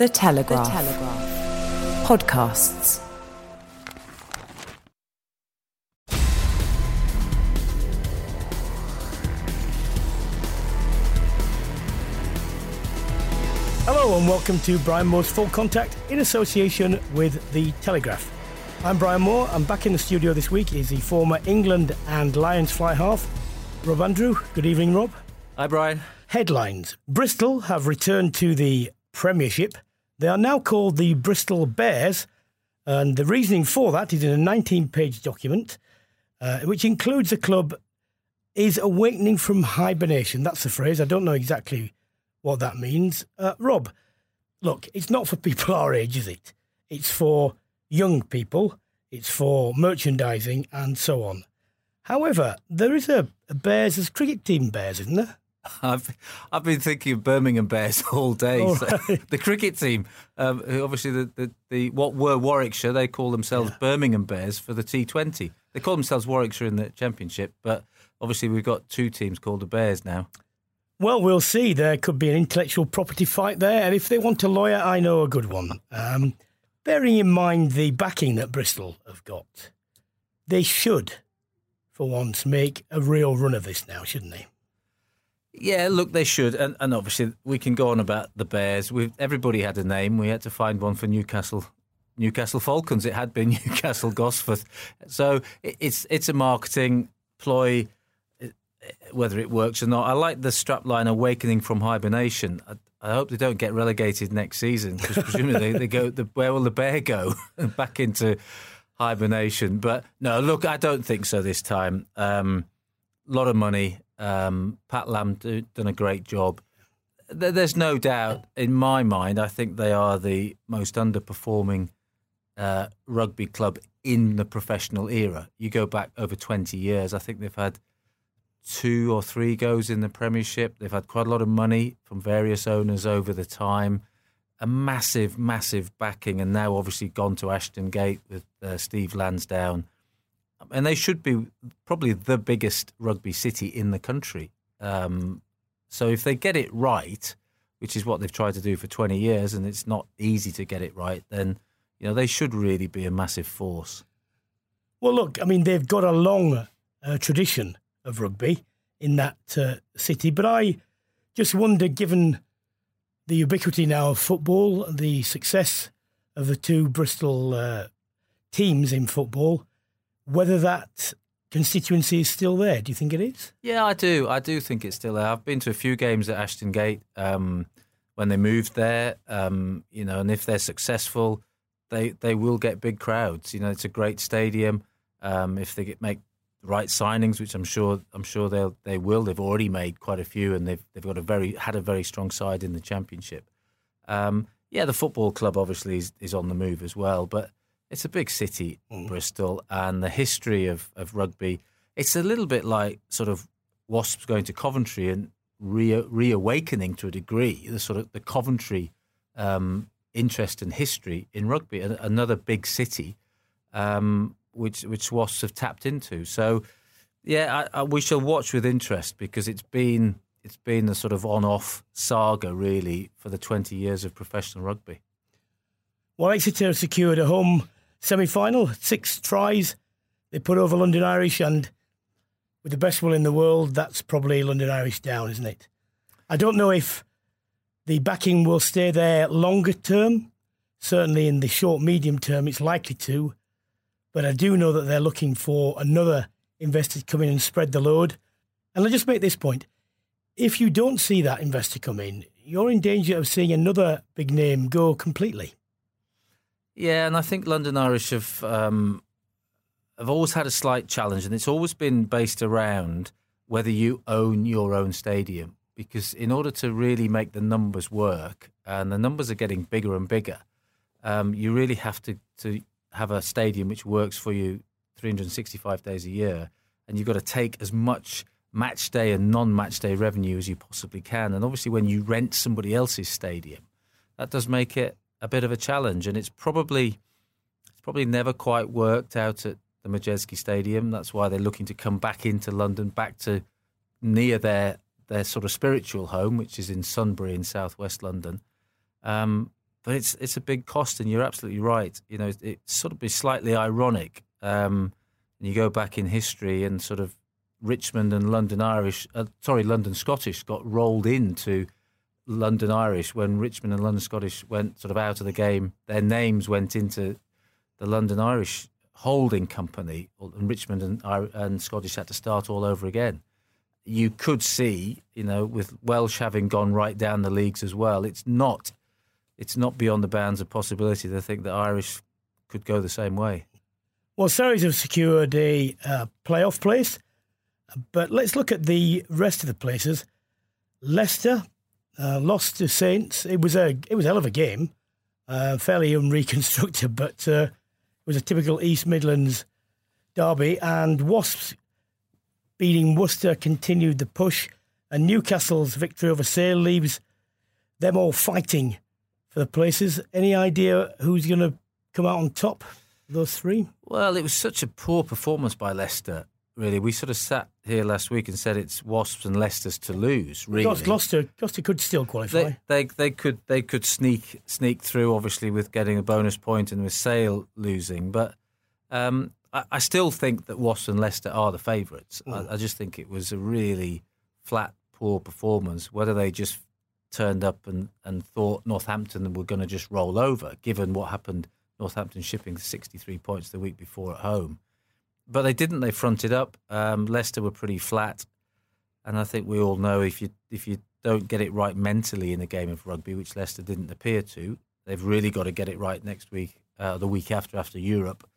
The Telegraph. The Telegraph. Podcasts. Hello and welcome to Brian Moore's Full Contact in association with The Telegraph. I'm Brian Moore and back in the studio this week is the former England and Lions fly half, Rob Andrew. Good evening, Rob. Hi, Brian. Headlines Bristol have returned to the Premiership. They are now called the Bristol Bears, and the reasoning for that is in a 19 page document, uh, which includes the club is awakening from hibernation. That's the phrase. I don't know exactly what that means. Uh, Rob, look, it's not for people our age, is it? It's for young people, it's for merchandising and so on. However, there is a, a Bears, there's cricket team Bears, isn't there? I've I've been thinking of Birmingham Bears all day. All right. the cricket team, um, obviously the, the, the, what were Warwickshire, they call themselves yeah. Birmingham Bears for the T20. They call themselves Warwickshire in the Championship, but obviously we've got two teams called the Bears now. Well, we'll see. There could be an intellectual property fight there. And if they want a lawyer, I know a good one. Um, bearing in mind the backing that Bristol have got, they should, for once, make a real run of this now, shouldn't they? Yeah, look, they should, and, and obviously we can go on about the Bears. we everybody had a name. We had to find one for Newcastle, Newcastle Falcons. It had been Newcastle Gosforth, so it's it's a marketing ploy whether it works or not. I like the strapline "Awakening from Hibernation." I, I hope they don't get relegated next season because presumably they go. The, where will the bear go? Back into hibernation. But no, look, I don't think so this time. A um, lot of money. Um, Pat Lam do, done a great job. There's no doubt in my mind. I think they are the most underperforming uh, rugby club in the professional era. You go back over 20 years. I think they've had two or three goes in the Premiership. They've had quite a lot of money from various owners over the time, a massive, massive backing, and now obviously gone to Ashton Gate with uh, Steve Lansdown. And they should be probably the biggest rugby city in the country. Um, so if they get it right, which is what they've tried to do for 20 years, and it's not easy to get it right, then you know they should really be a massive force. Well, look, I mean, they've got a long uh, tradition of rugby in that uh, city. But I just wonder, given the ubiquity now of football, the success of the two Bristol uh, teams in football, whether that constituency is still there. Do you think it is? Yeah, I do. I do think it's still there. I've been to a few games at Ashton Gate um, when they moved there. Um, you know, and if they're successful, they they will get big crowds. You know, it's a great stadium. Um, if they get, make the right signings, which I'm sure I'm sure they'll they will. They've already made quite a few, and they've they've got a very had a very strong side in the championship. Um, yeah, the football club obviously is, is on the move as well, but it's a big city, mm. Bristol, and the history of, of rugby. It's a little bit like sort of Wasps going to Coventry and re- reawakening to a degree the sort of the Coventry um, interest and history in rugby. Another big city. Um, which which Wasps have tapped into. So, yeah, I, I, we shall watch with interest because it's been it's been a sort of on-off saga really for the 20 years of professional rugby. Well, Exeter secured a home semi-final, six tries. They put over London Irish, and with the best will in the world, that's probably London Irish down, isn't it? I don't know if the backing will stay there longer term. Certainly, in the short, medium term, it's likely to. But I do know that they're looking for another investor to come in and spread the load. And I'll just make this point. If you don't see that investor come in, you're in danger of seeing another big name go completely. Yeah, and I think London Irish have um, have always had a slight challenge, and it's always been based around whether you own your own stadium because in order to really make the numbers work, and the numbers are getting bigger and bigger, um, you really have to, to have a stadium which works for you 365 days a year, and you've got to take as much match day and non-match day revenue as you possibly can. And obviously, when you rent somebody else's stadium, that does make it a bit of a challenge. And it's probably it's probably never quite worked out at the Madejski Stadium. That's why they're looking to come back into London, back to near their their sort of spiritual home, which is in Sunbury in southwest London. Um, but it's it's a big cost, and you're absolutely right. You know, it, it sort of be slightly ironic. Um, and you go back in history, and sort of Richmond and London Irish, uh, sorry, London Scottish got rolled into London Irish when Richmond and London Scottish went sort of out of the game. Their names went into the London Irish holding company, and Richmond and, and Scottish had to start all over again. You could see, you know, with Welsh having gone right down the leagues as well, it's not it's not beyond the bounds of possibility to think that Irish could go the same way. Well, Sarries have secured a uh, playoff place, but let's look at the rest of the places. Leicester uh, lost to Saints. It was a it was a hell of a game, uh, fairly unreconstructed, but uh, it was a typical East Midlands derby. And Wasps beating Worcester continued the push, and Newcastle's victory over Sale leaves them all fighting for the places. Any idea who's going to come out on top? Those three. Well, it was such a poor performance by Leicester. Really, we sort of sat here last week and said it's Wasps and Leicester's to lose. Really, Gloucester, Gloucester could still qualify. They, they, they could they could sneak sneak through, obviously, with getting a bonus point and with Sale losing. But um, I, I, still think that Wasps and Leicester are the favourites. I, I just think it was a really flat, poor performance. Whether they just turned up and, and thought Northampton were going to just roll over, given what happened Northampton shipping 63 points the week before at home. But they didn't. They fronted up. Um, Leicester were pretty flat, and I think we all know if you if you don't get it right mentally in a game of rugby, which Leicester didn't appear to, they've really got to get it right next week, uh, the week after, after Europe.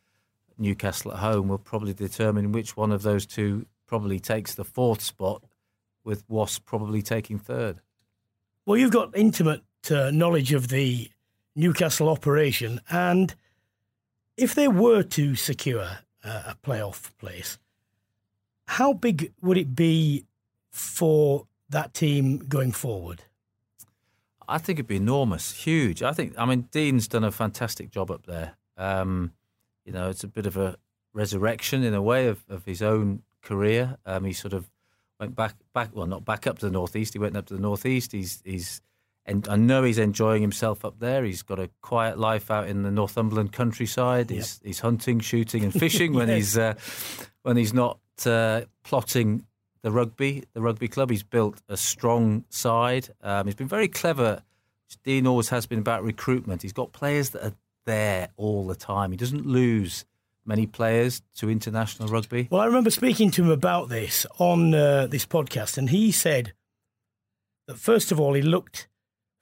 Newcastle at home will probably determine which one of those two probably takes the fourth spot, with Wasp probably taking third. Well, you've got intimate uh, knowledge of the Newcastle operation, and if they were to secure a playoff place, how big would it be for that team going forward? I think it'd be enormous, huge. I think, I mean, Dean's done a fantastic job up there. Um, you know, it's a bit of a resurrection in a way of, of his own career. Um, he sort of went back, back, well, not back up to the northeast. He went up to the northeast. He's, he's, and I know he's enjoying himself up there. He's got a quiet life out in the Northumberland countryside. Yep. He's, he's hunting, shooting, and fishing yes. when he's, uh, when he's not uh, plotting the rugby, the rugby club. He's built a strong side. Um, he's been very clever. Dean always has been about recruitment. He's got players that are there all the time. He doesn't lose many players to international rugby? Well, I remember speaking to him about this on uh, this podcast, and he said that first of all, he looked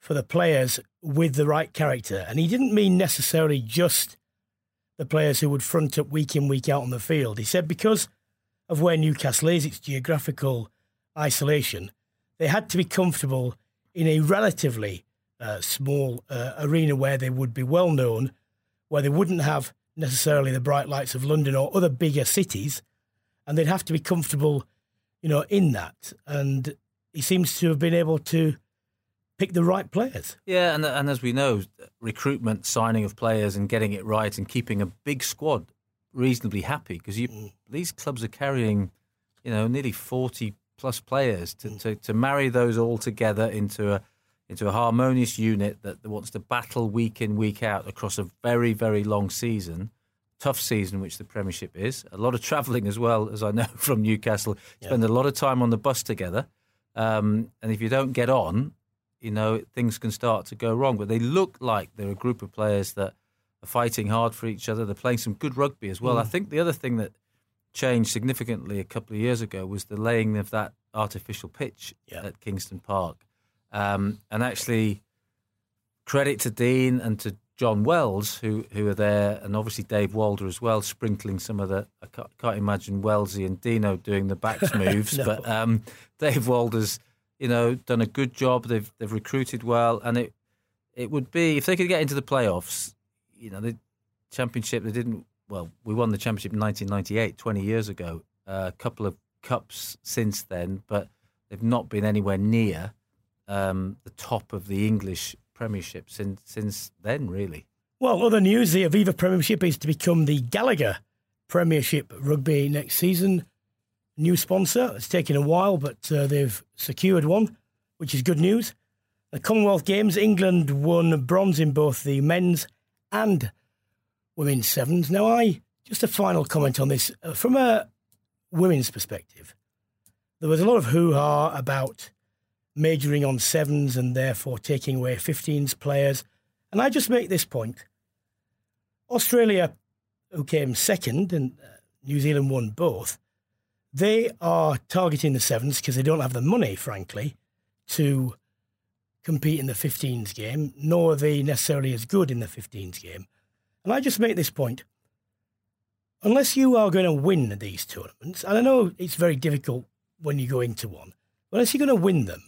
for the players with the right character, and he didn't mean necessarily just the players who would front up week in, week out on the field. He said because of where Newcastle is, its geographical isolation, they had to be comfortable in a relatively uh, small uh, arena where they would be well known, where they wouldn't have necessarily the bright lights of London or other bigger cities, and they'd have to be comfortable, you know, in that. And he seems to have been able to pick the right players. Yeah, and and as we know, recruitment, signing of players, and getting it right, and keeping a big squad reasonably happy because mm. these clubs are carrying, you know, nearly forty plus players to, mm. to, to marry those all together into a into a harmonious unit that wants to battle week in, week out across a very, very long season. Tough season, which the Premiership is. A lot of travelling as well, as I know from Newcastle. Yeah. Spend a lot of time on the bus together. Um, and if you don't get on, you know, things can start to go wrong. But they look like they're a group of players that are fighting hard for each other. They're playing some good rugby as well. Mm. I think the other thing that changed significantly a couple of years ago was the laying of that artificial pitch yeah. at Kingston Park. Um, and actually, credit to Dean and to John Wells, who who are there, and obviously Dave Walder as well, sprinkling some of the. I can't, can't imagine Wellesley and Dino doing the backs moves, no. but um, Dave Walder's, you know, done a good job. They've they've recruited well, and it it would be if they could get into the playoffs. You know, the championship they didn't. Well, we won the championship in 1998, 20 years ago. Uh, a couple of cups since then, but they've not been anywhere near um, the top of the English Premiership since since then, really. Well, other news: the Aviva Premiership is to become the Gallagher Premiership Rugby next season. New sponsor. It's taken a while, but uh, they've secured one, which is good news. The Commonwealth Games, England won bronze in both the men's and women's sevens. Now, I just a final comment on this uh, from a women's perspective. There was a lot of hoo ha about majoring on sevens and therefore taking away 15s players. And I just make this point Australia, who came second, and uh, New Zealand won both, they are targeting the sevens because they don't have the money, frankly, to compete in the 15s game, nor are they necessarily as good in the 15s game. And I just make this point unless you are going to win these tournaments, and I know it's very difficult when you go into one, but unless you're going to win them,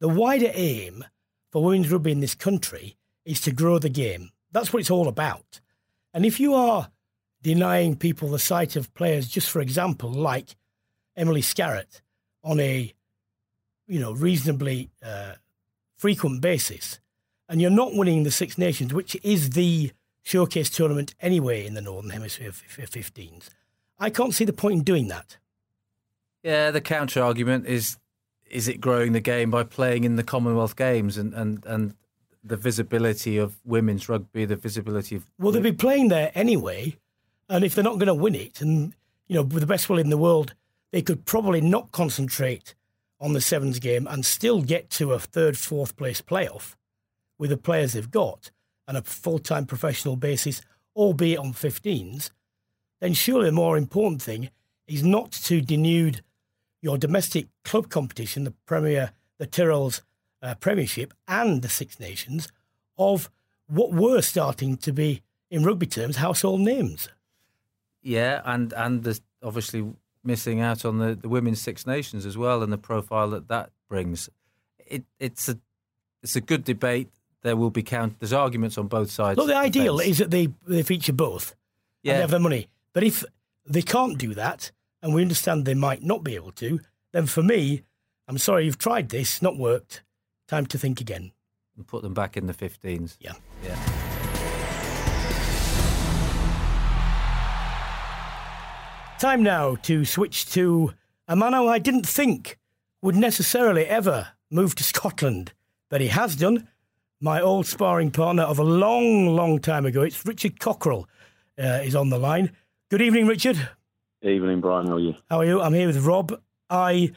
the wider aim for women's rugby in this country is to grow the game. That's what it's all about. And if you are denying people the sight of players, just for example, like Emily Scarratt, on a you know reasonably uh, frequent basis, and you're not winning the Six Nations, which is the showcase tournament anyway in the Northern Hemisphere for 15s, I can't see the point in doing that. Yeah, the counter argument is is it growing the game by playing in the Commonwealth Games and, and, and the visibility of women's rugby, the visibility of. Well, they'll be playing there anyway. And if they're not going to win it, and, you know, with the best will in the world, they could probably not concentrate on the sevens game and still get to a third, fourth place playoff with the players they've got and a full time professional basis, albeit on 15s, then surely the more important thing is not to denude your domestic club competition, the Premier, the Tyrrell's uh, Premiership, and the Six Nations of what were starting to be, in rugby terms, household names. Yeah, and and there's obviously missing out on the, the women's Six Nations as well, and the profile that that brings. It, it's a it's a good debate. There will be count. There's arguments on both sides. Look, the ideal is that they they feature both. Yeah, and they have the money. But if they can't do that, and we understand they might not be able to, then for me, I'm sorry, you've tried this, not worked. Time to think again. And put them back in the 15s. Yeah. Yeah. Time now to switch to a man who I didn't think would necessarily ever move to Scotland, but he has done. My old sparring partner of a long, long time ago. It's Richard Cockerill, uh, is on the line. Good evening, Richard. Evening, Brian. How are you? How are you? I'm here with Rob. I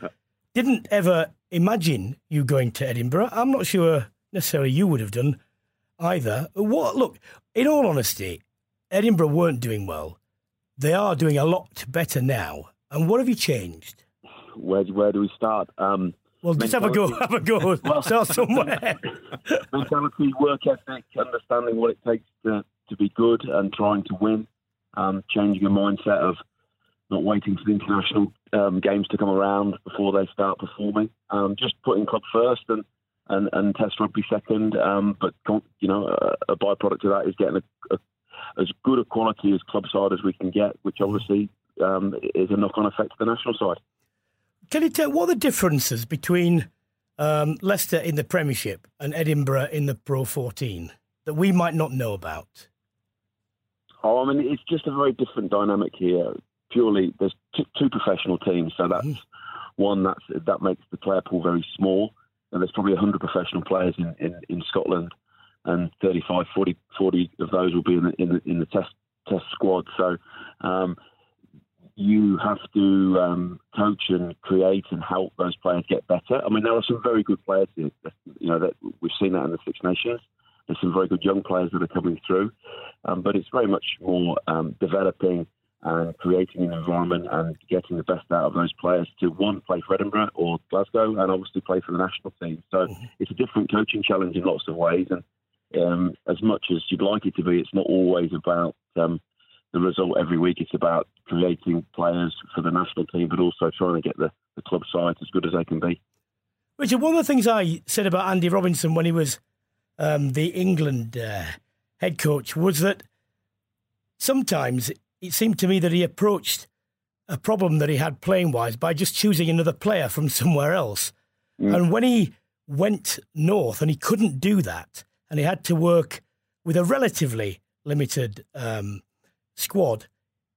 didn't ever imagine you going to Edinburgh. I'm not sure necessarily you would have done either. What? Look, in all honesty, Edinburgh weren't doing well. They are doing a lot better now. And what have you changed? Where where do we start? Um, well, just have a go. Have a go. well, start somewhere. mentality, work ethic, understanding what it takes to, to be good and trying to win. Um, changing a mindset of not waiting for the international um, games to come around before they start performing. Um, just putting club first and, and, and test rugby second. Um, but you know, a, a, byproduct of that is getting a, a, as good a quality as club side as we can get, which obviously um, is a knock-on effect to the national side. Can you tell what the differences between um, Leicester in the Premiership and Edinburgh in the Pro 14 that we might not know about? Oh, I mean, it's just a very different dynamic here purely there's t- two professional teams, so that's mm-hmm. one that's that makes the player pool very small. And there's probably 100 professional players in, in, in Scotland, and 35, 40, 40 of those will be in the, in the, in the test test squad. So um, you have to um, coach and create and help those players get better. I mean, there are some very good players here. You know that we've seen that in the Six Nations. There's some very good young players that are coming through, um, but it's very much more um, developing and creating an environment and getting the best out of those players to one play for Edinburgh or Glasgow and obviously play for the national team. So mm-hmm. it's a different coaching challenge in lots of ways, and um, as much as you'd like it to be, it's not always about um, the result every week. It's about creating players for the national team, but also trying to get the, the club side as good as they can be. Richard, one of the things I said about Andy Robinson when he was um, the England uh, head coach was that sometimes it seemed to me that he approached a problem that he had playing wise by just choosing another player from somewhere else. Mm. And when he went north and he couldn't do that, and he had to work with a relatively limited um, squad,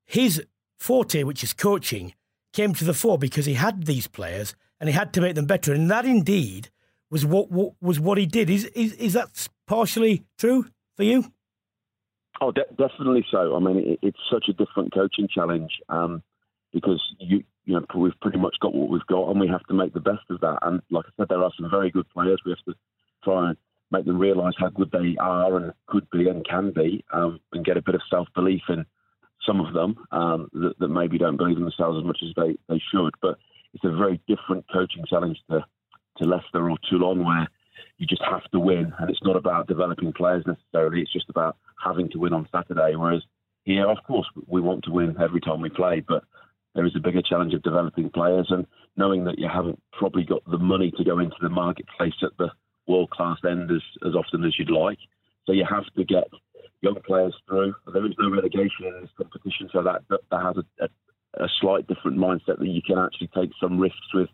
his forte, which is coaching, came to the fore because he had these players and he had to make them better. And that indeed was what, what was what he did. Is, is is that partially true for you? Oh, de- definitely so. I mean, it, it's such a different coaching challenge um, because you you know we've pretty much got what we've got, and we have to make the best of that. And like I said, there are some very good players. We have to try and make them realise how good they are and could be and can be, um, and get a bit of self belief in some of them um, that, that, maybe don't believe in themselves as much as they, they should. But it's a very different coaching challenge to, to Leicester or Toulon, where you just have to win, and it's not about developing players necessarily. It's just about having to win on Saturday. Whereas here, of course, we want to win every time we play, but there is a bigger challenge of developing players and knowing that you haven't probably got the money to go into the marketplace at the world class end as, as often as you'd like. So you have to get young players through. There is no relegation in this competition, so that that, has a, a a slight different mindset that you can actually take some risks with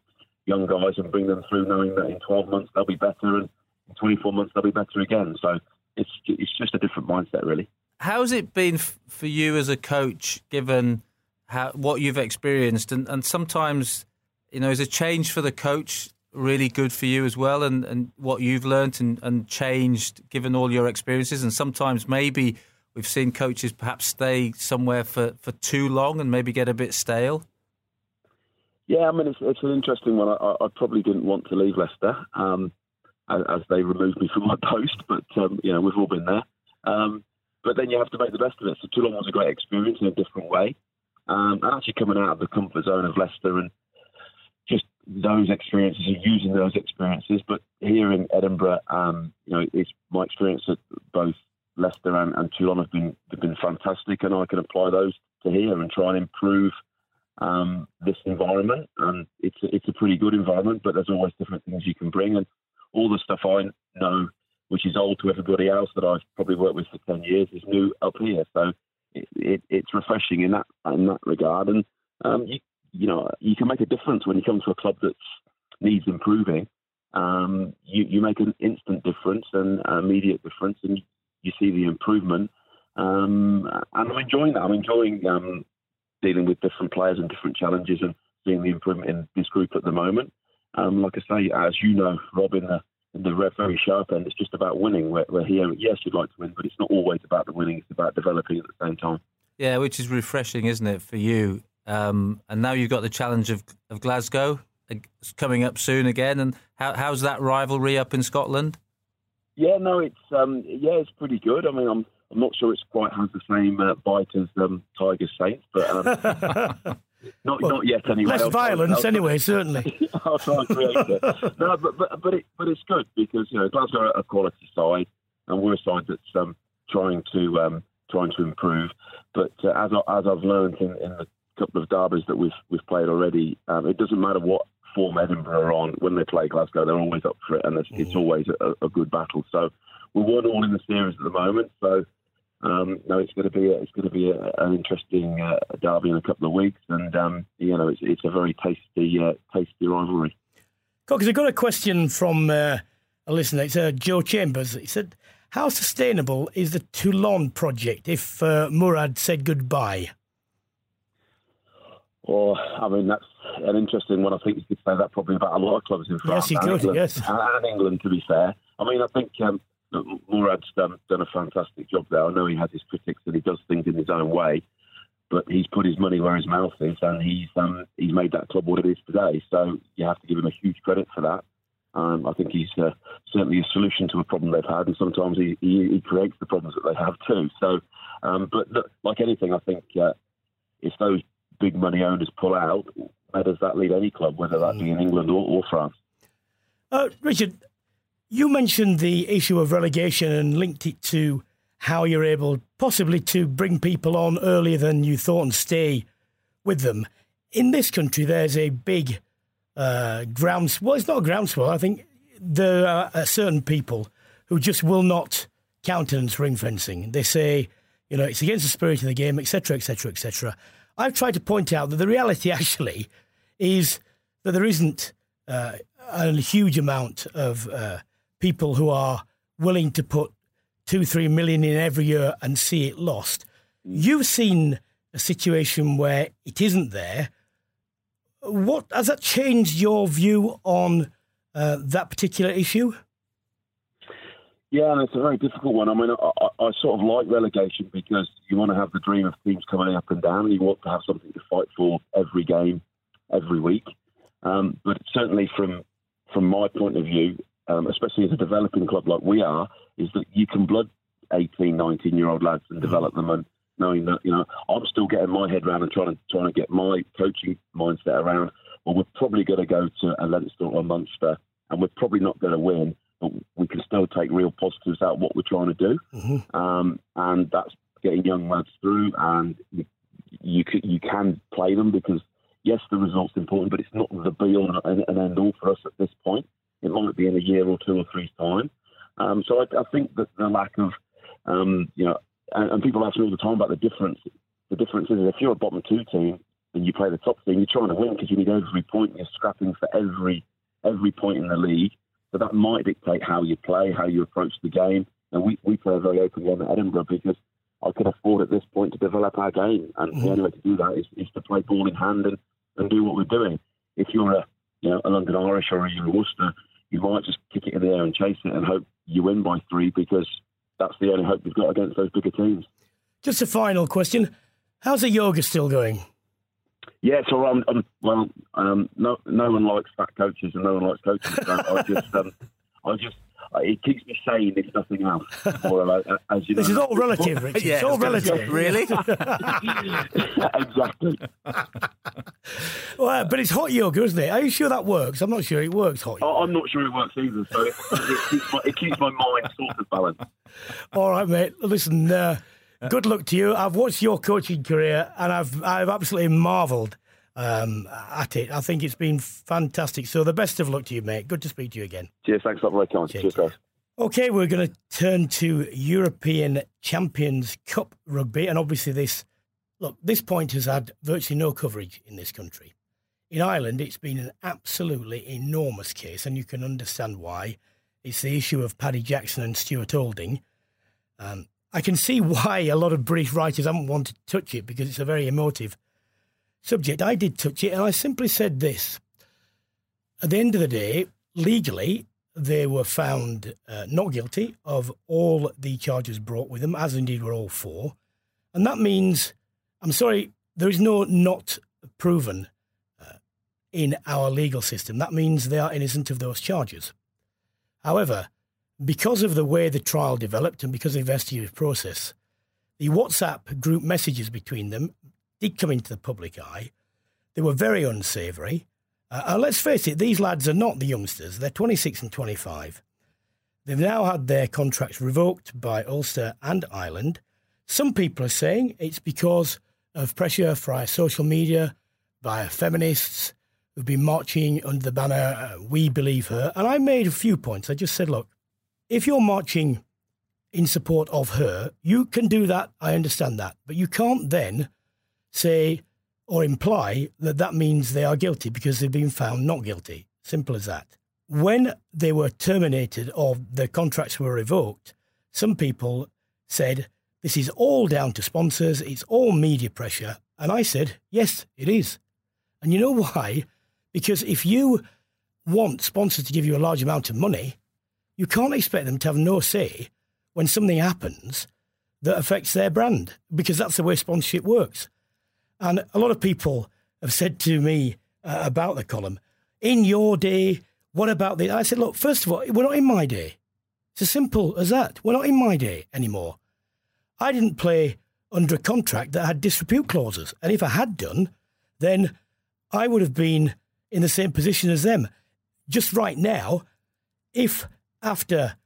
young guys and bring them through, knowing that in 12 months they'll be better and in 24 months they'll be better again. So it's it's just a different mindset, really. How's it been f- for you as a coach, given how what you've experienced, and, and sometimes, you know, is a change for the coach really good for you as well, and, and what you've learned and, and changed given all your experiences, and sometimes maybe We've seen coaches perhaps stay somewhere for, for too long and maybe get a bit stale. Yeah, I mean, it's, it's an interesting one. I, I, probably didn't want to leave Leicester um, as, as, they removed me from my post, but, um, you know, we've all been there. Um, but then you have to make the best of it. So Toulon was a great experience in a different way. Um, and actually coming out of the comfort zone of Leicester and just those experiences and using those experiences. But here in Edinburgh, um, you know, it's my experience at both Leicester and, and Toulon have been have been fantastic, and I can apply those to here and try and improve um, this environment. And it's a, it's a pretty good environment, but there's always different things you can bring. And all the stuff I know, which is old to everybody else that I've probably worked with for ten years, is new up here. So it, it, it's refreshing in that in that regard. And um, you, you know you can make a difference when you come to a club that needs improving. Um, you, you make an instant difference and immediate difference, and you see the improvement. Um, and I'm enjoying that. I'm enjoying um, dealing with different players and different challenges and seeing the improvement in this group at the moment. Um, like I say, as you know, Rob, in the, in the very sharp end, it's just about winning. We're, we're, here, yes, you'd like to win, but it's not always about the winning, it's about developing at the same time. Yeah, which is refreshing, isn't it, for you? Um, and now you've got the challenge of, of Glasgow coming up soon again. And how, how's that rivalry up in Scotland? Yeah, no, it's um, yeah, it's pretty good. I mean, I'm I'm not sure it's quite has the same uh, bite as um, Tiger Saints, but um, not well, not yet anyway. Less I'll, violence I'll, anyway, certainly. I'll try and create it. No, but but but, it, but it's good because you know Glasgow are a quality side, and we're a side that's um, trying to um, trying to improve. But uh, as I, as I've learned in, in the couple of derbies that we've we've played already, um, it doesn't matter what form Edinburgh are on when they play Glasgow. They're always up for it, and it's, mm. it's always a, a, good battle. So we're one all in the series at the moment. So um, no, it's going to be a, it's going to be a, an interesting uh, derby in a couple of weeks, and um, you know it's, it's a very tasty uh, tasty rivalry. Cockers, I got a question from uh, a listener. It's uh, Joe Chambers. He said, "How sustainable is the Toulon project if uh, Mourad said goodbye?" Well, I mean that's an interesting one. I think you could say that probably about a lot of clubs in France. Yes, you could. England, yes, and, and, England, to be fair. I mean, I think um, Mourad's done done a fantastic job there. I know he has his critics and he does things in his own way, but he's put his money where his mouth is, and he's um, he's made that club what it is today. So you have to give him a huge credit for that. Um, I think he's uh, certainly a solution to a problem they've had, and sometimes he, he, he creates the problems that they have too. So, um, but look, like anything, I think uh, if those big money owners pull out, where does that leave any club, whether that be in England or, or France? Uh, Richard, you mentioned the issue of relegation and linked it to how you're able possibly to bring people on earlier than you thought and stay with them. In this country, there's a big uh, grounds. Well, it's not a groundswell. I think there are certain people who just will not countenance ring fencing. They say, you know, it's against the spirit of the game, etc., etc., etc. I've tried to point out that the reality actually is that there isn't uh, a huge amount of uh, people who are willing to put two, three million in every year and see it lost. You've seen a situation where it isn't there. What has that changed your view on uh, that particular issue? Yeah, and it's a very difficult one. I mean, I, I, sort of like relegation because you want to have the dream of teams coming up and down, and you want to have something to fight for every game, every week. Um, but certainly, from from my point of view, um, especially as a developing club like we are, is that you can blood 18, 19 year old lads and develop them, and knowing that you know I'm still getting my head around and trying to trying to get my coaching mindset around. Well, we're probably going to go to a Leinster or a Munster, and we're probably not going to win but we can still take real positives out of what we're trying to do. Mm-hmm. Um, and that's getting young lads through, and you, you, can, you can play them because, yes, the result's important, but it's not the be all and, and end all for us at this point. It might be in a year or two or three's time. Um, so I, I, think that the lack of, um, you know, and, and, people ask me all the time about the difference. The difference is if you're a bottom two team and you play the top team, you're trying to win because you need every point. You're scrapping for every every point in the league. So that might dictate how you play, how you approach the game. And we, we play a very open game at Edinburgh because I could afford at this point to develop our game. And mm-hmm. the only way to do that is, is to play ball in hand and, and do what we're doing. If you're a you know a London Irish or a Worcester, you might just kick it in the air and chase it and hope you win by three because that's the only hope you've got against those bigger teams. Just a final question. How's the yoga still going? Yeah, so I'm, I'm well. Um, no, no one likes fat coaches, and no one likes coaches. So I just, um, I just, uh, it keeps me sane if nothing else. Or, uh, as you know, this is all relative, Richard. yeah, it's all relative. Really? exactly. well, but it's hot yoga, isn't it? Are you sure that works? I'm not sure it works. Hot. Yoga. I'm not sure it works either. So it, it, keeps, my, it keeps my mind sort of balanced. All right, mate. Listen. Uh, good luck to you. I've watched your coaching career and I've I've absolutely marvelled um, at it. I think it's been fantastic. So the best of luck to you, mate. Good to speak to you again. Cheers. Thanks a lot, very kind. Cheers, guys. Okay, we're going to turn to European Champions Cup rugby, and obviously this look this point has had virtually no coverage in this country. In Ireland, it's been an absolutely enormous case, and you can understand why. It's the issue of Paddy Jackson and Stuart Olding. Um, I can see why a lot of British writers haven't wanted to touch it because it's a very emotive subject. I did touch it and I simply said this. At the end of the day, legally, they were found uh, not guilty of all the charges brought with them, as indeed were all four. And that means, I'm sorry, there is no not proven uh, in our legal system. That means they are innocent of those charges. However, because of the way the trial developed and because of the investigative process, the WhatsApp group messages between them did come into the public eye. They were very unsavoury. Uh, and let's face it, these lads are not the youngsters. They're 26 and 25. They've now had their contracts revoked by Ulster and Ireland. Some people are saying it's because of pressure via social media, by feminists who've been marching under the banner, uh, We Believe Her. And I made a few points. I just said, look, if you're marching in support of her, you can do that. I understand that. But you can't then say or imply that that means they are guilty because they've been found not guilty. Simple as that. When they were terminated or their contracts were revoked, some people said, This is all down to sponsors, it's all media pressure. And I said, Yes, it is. And you know why? Because if you want sponsors to give you a large amount of money, you can't expect them to have no say when something happens that affects their brand because that's the way sponsorship works. And a lot of people have said to me uh, about the column, in your day, what about the? I said, look, first of all, we're not in my day. It's as simple as that. We're not in my day anymore. I didn't play under a contract that had disrepute clauses. And if I had done, then I would have been in the same position as them. Just right now, if after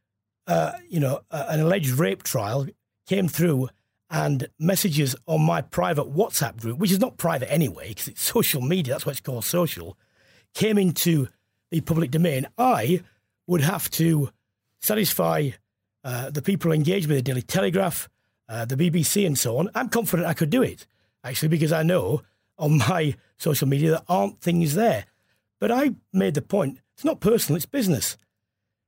uh, you know an alleged rape trial came through and messages on my private WhatsApp group, which is not private anyway because it's social media, that's what it's called social, came into the public domain, I would have to satisfy uh, the people engaged with the Daily Telegraph, uh, the BBC, and so on. I'm confident I could do it, actually, because I know on my social media there aren't things there. But I made the point it's not personal, it's business.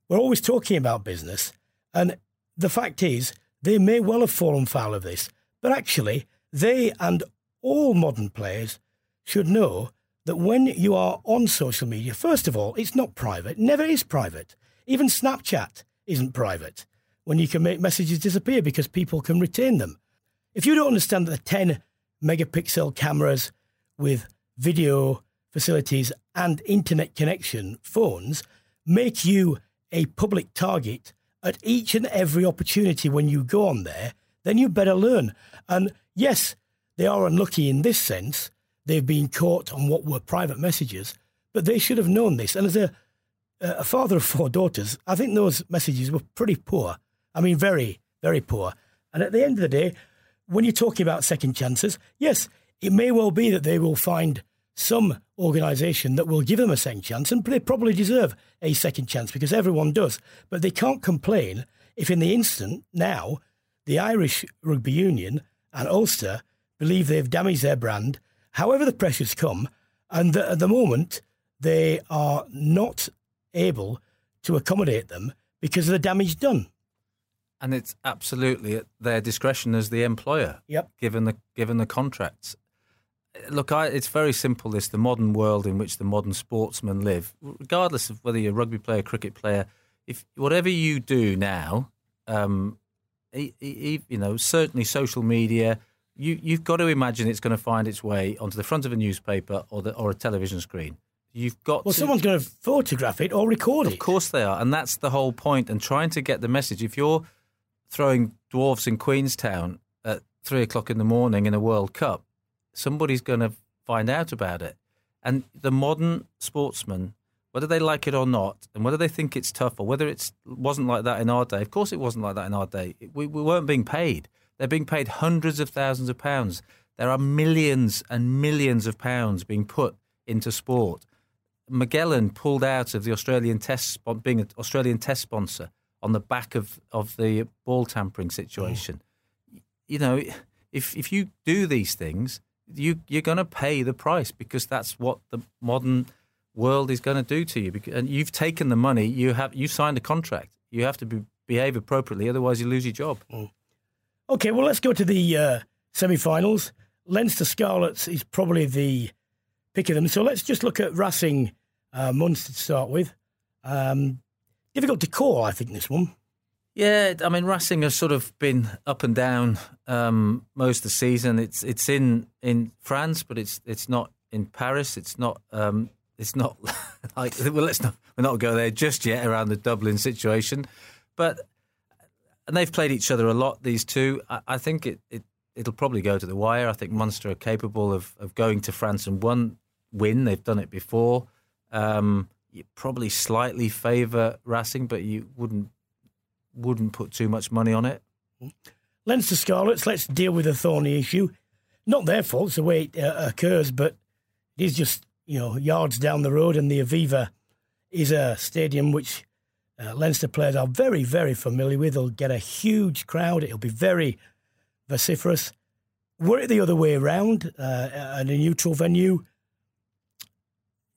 We're always talking about business. And the fact is, they may well have fallen foul of this, but actually, they and all modern players should know that when you are on social media, first of all, it's not private, never is private. Even Snapchat isn't private when you can make messages disappear because people can retain them. If you don't understand that the 10 megapixel cameras with video facilities and internet connection phones make you a public target at each and every opportunity when you go on there, then you better learn. And yes, they are unlucky in this sense. They've been caught on what were private messages, but they should have known this. And as a, a father of four daughters, I think those messages were pretty poor. I mean, very, very poor. And at the end of the day, when you're talking about second chances, yes, it may well be that they will find some organisation that will give them a second chance, and they probably deserve a second chance because everyone does. But they can't complain if, in the instant now, the Irish Rugby Union and Ulster believe they've damaged their brand, however the pressures come, and that at the moment they are not able to accommodate them because of the damage done. And it's absolutely at their discretion as the employer, Yep. given the given the contracts. Look, I, it's very simple. This the modern world in which the modern sportsmen live, regardless of whether you're a rugby player, cricket player. If whatever you do now, um, e- e- you know, certainly social media, you you've got to imagine it's going to find its way onto the front of a newspaper or the or a television screen. You've got Well, to, someone's going to photograph it or record it. of course they are, and that's the whole point. And trying to get the message. If you're throwing dwarfs in Queenstown at three o'clock in the morning in a World Cup, somebody's going to find out about it. And the modern sportsman, whether they like it or not, and whether they think it's tough or whether it wasn't like that in our day, of course it wasn't like that in our day. We, we weren't being paid. They're being paid hundreds of thousands of pounds. There are millions and millions of pounds being put into sport. Magellan pulled out of the Australian Test, being an Australian Test sponsor on the back of, of the ball tampering situation. Mm. You know, if if you do these things, you you're going to pay the price because that's what the modern world is going to do to you. And you've taken the money, you have you signed a contract. You have to be, behave appropriately, otherwise you lose your job. Okay, well, let's go to the uh, semi finals. Leinster Scarlets is probably the pick of them. So let's just look at Racing uh, Munster to start with. Um, difficult to call, I think, this one. Yeah, I mean Racing has sort of been up and down um, most of the season. It's it's in, in France, but it's it's not in Paris. It's not um, it's not like well, let's not we're not go there just yet around the Dublin situation, but and they've played each other a lot. These two, I, I think it, it it'll probably go to the wire. I think Munster are capable of of going to France and one win. They've done it before. Um, you probably slightly favour Racing, but you wouldn't wouldn't put too much money on it. Leinster Scarlets, let's deal with the thorny issue. Not their fault, it's the way it uh, occurs, but it is just, you know, yards down the road, and the Aviva is a stadium which uh, Leinster players are very, very familiar with. They'll get a huge crowd, it'll be very vociferous. Were it the other way around, uh, at a neutral venue,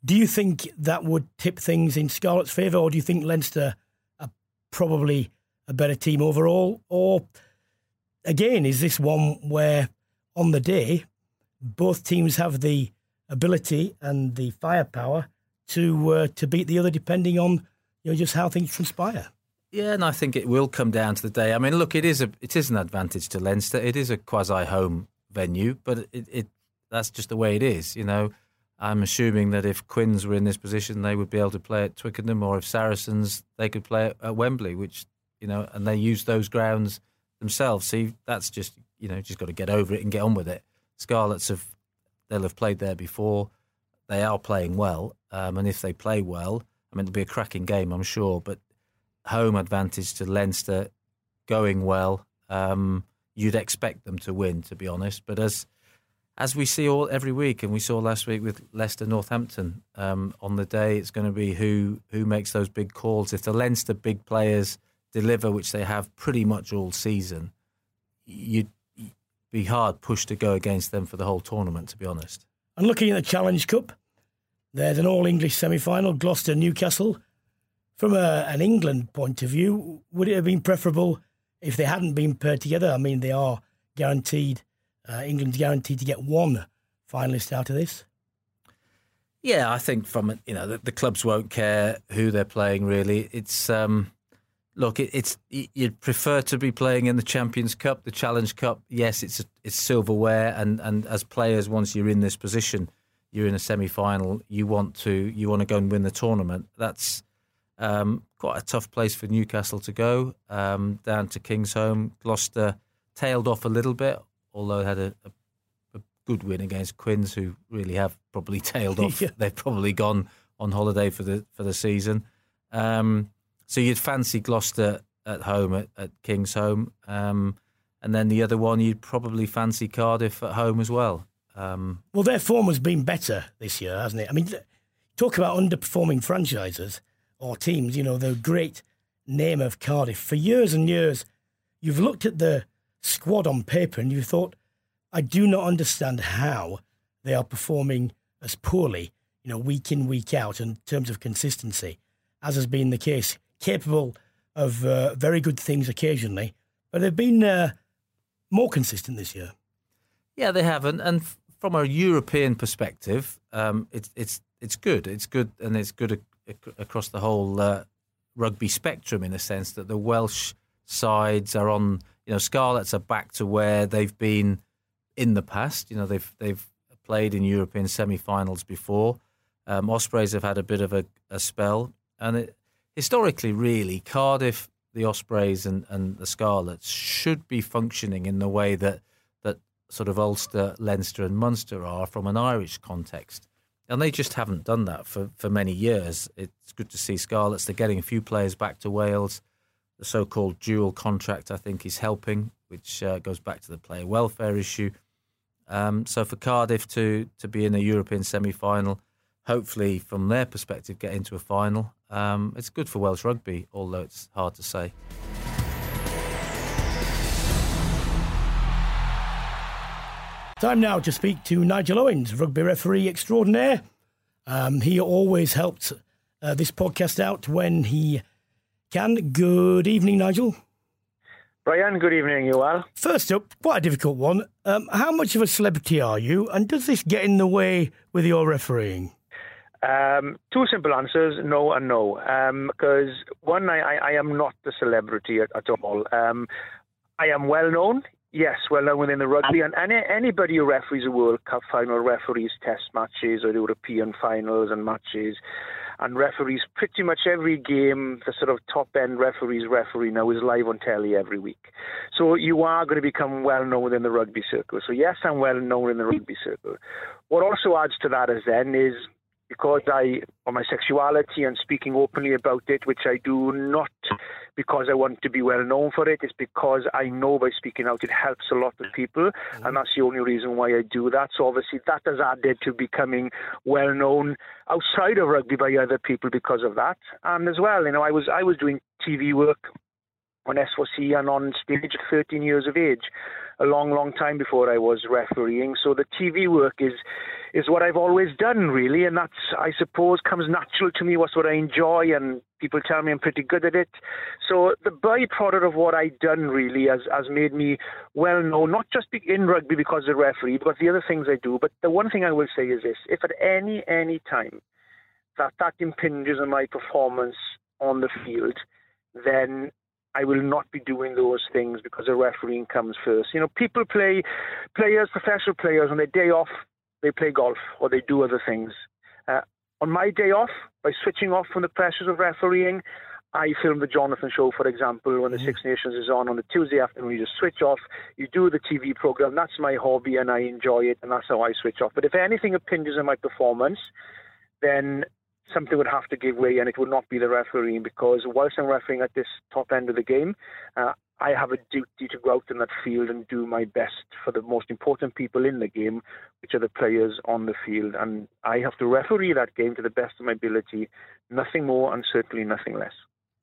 do you think that would tip things in Scarlet's favour, or do you think Leinster are probably a better team overall? Or again, is this one where on the day both teams have the ability and the firepower to uh, to beat the other, depending on you know just how things transpire? Yeah, and I think it will come down to the day. I mean, look, it is a it is an advantage to Leinster. It is a quasi home venue, but it, it that's just the way it is. You know, I'm assuming that if Quins were in this position, they would be able to play at Twickenham, or if Saracens, they could play at, at Wembley, which you know, and they use those grounds themselves. See, that's just you know, just got to get over it and get on with it. Scarlets have they'll have played there before. They are playing well, um, and if they play well, I mean, it'll be a cracking game, I'm sure. But home advantage to Leinster, going well. Um, you'd expect them to win, to be honest. But as as we see all every week, and we saw last week with Leicester Northampton. Um, on the day, it's going to be who who makes those big calls. If the Leinster big players deliver, which they have pretty much all season, you'd be hard pushed to go against them for the whole tournament. To be honest. And looking at the Challenge Cup, there's an All English semi final, Gloucester Newcastle. From a, an England point of view, would it have been preferable if they hadn't been paired together? I mean, they are guaranteed uh, England's guaranteed to get one finalist out of this. Yeah, I think from you know the, the clubs won't care who they're playing. Really, it's um, look, it, it's you'd prefer to be playing in the Champions Cup, the Challenge Cup. Yes, it's it's silverware, and and as players, once you're in this position, you're in a semi final. You want to you want to go and win the tournament. That's um, quite a tough place for Newcastle to go. Um, down to Kingsholm, Gloucester tailed off a little bit although had a, a, a, good win against Quins, who really have probably tailed off. yeah. They've probably gone on holiday for the for the season. Um, so you'd fancy Gloucester at home at, at home, um, and then the other one you'd probably fancy Cardiff at home as well. Um, well, their form has been better this year, hasn't it? I mean, talk about underperforming franchises or teams. You know, the great name of Cardiff for years and years. You've looked at the squad on paper and you thought, I do not understand how they are performing as poorly, you know, week in, week out in terms of consistency, as has been the case. Capable of uh, very good things occasionally, but they've been uh, more consistent this year. Yeah, they haven't. And from a European perspective, um, it's it's it's good. It's good, and it's good across the whole uh, rugby spectrum in a sense that the Welsh sides are on you know, Scarlets are back to where they've been in the past. You know, they've they've played in European semi-finals before. Um, Ospreys have had a bit of a, a spell, and it, historically, really, Cardiff, the Ospreys, and, and the Scarlets should be functioning in the way that that sort of Ulster, Leinster, and Munster are from an Irish context. And they just haven't done that for, for many years. It's good to see Scarlets. They're getting a few players back to Wales the so-called dual contract, I think, is helping, which uh, goes back to the player welfare issue. Um, so for Cardiff to to be in a European semi-final, hopefully from their perspective, get into a final, um, it's good for Welsh rugby, although it's hard to say. Time now to speak to Nigel Owens, rugby referee extraordinaire. Um, he always helped uh, this podcast out when he can. Good evening, Nigel. Brian, good evening, you all. First up, quite a difficult one. Um, how much of a celebrity are you, and does this get in the way with your refereeing? Um, two simple answers, no and no. Because um, one, I, I, am not a celebrity at, at all. Um, I am well known, yes, well known within the rugby, and any, anybody who referees a World Cup final, referees Test matches or European finals and matches, and referees pretty much every game. The sort of top end referees referee now is live on telly every week. So you are going to become well known within the rugby circle. So yes, I'm well known in the rugby circle. What also adds to that is then is because I, on my sexuality and speaking openly about it, which I do not because I want to be well known for it. It's because I know by speaking out it helps a lot of people, mm-hmm. and that's the only reason why I do that. So obviously that has added to becoming well known outside of rugby by other people because of that. And as well, you know, I was I was doing TV work on S4C and on stage at 13 years of age, a long, long time before I was refereeing. So the TV work is is what I've always done, really, and that's I suppose comes natural to me. What's what I enjoy, and people tell me I'm pretty good at it. So the byproduct of what I've done really has has made me well known, not just in rugby because of the referee, but the other things I do. But the one thing I will say is this: if at any any time that that impinges on my performance on the field, then I will not be doing those things because the refereeing comes first. You know, people play, players, professional players, on their day off, they play golf or they do other things. Uh, on my day off, by switching off from the pressures of refereeing, I film the Jonathan Show, for example, when the mm-hmm. Six Nations is on on a Tuesday afternoon. You just switch off, you do the TV program. That's my hobby, and I enjoy it, and that's how I switch off. But if anything impinges on my performance, then something would have to give way, and it would not be the refereeing because whilst I'm refereeing at this top end of the game, uh, I have a duty to go out in that field and do my best for the most important people in the game, which are the players on the field. And I have to referee that game to the best of my ability, nothing more and certainly nothing less.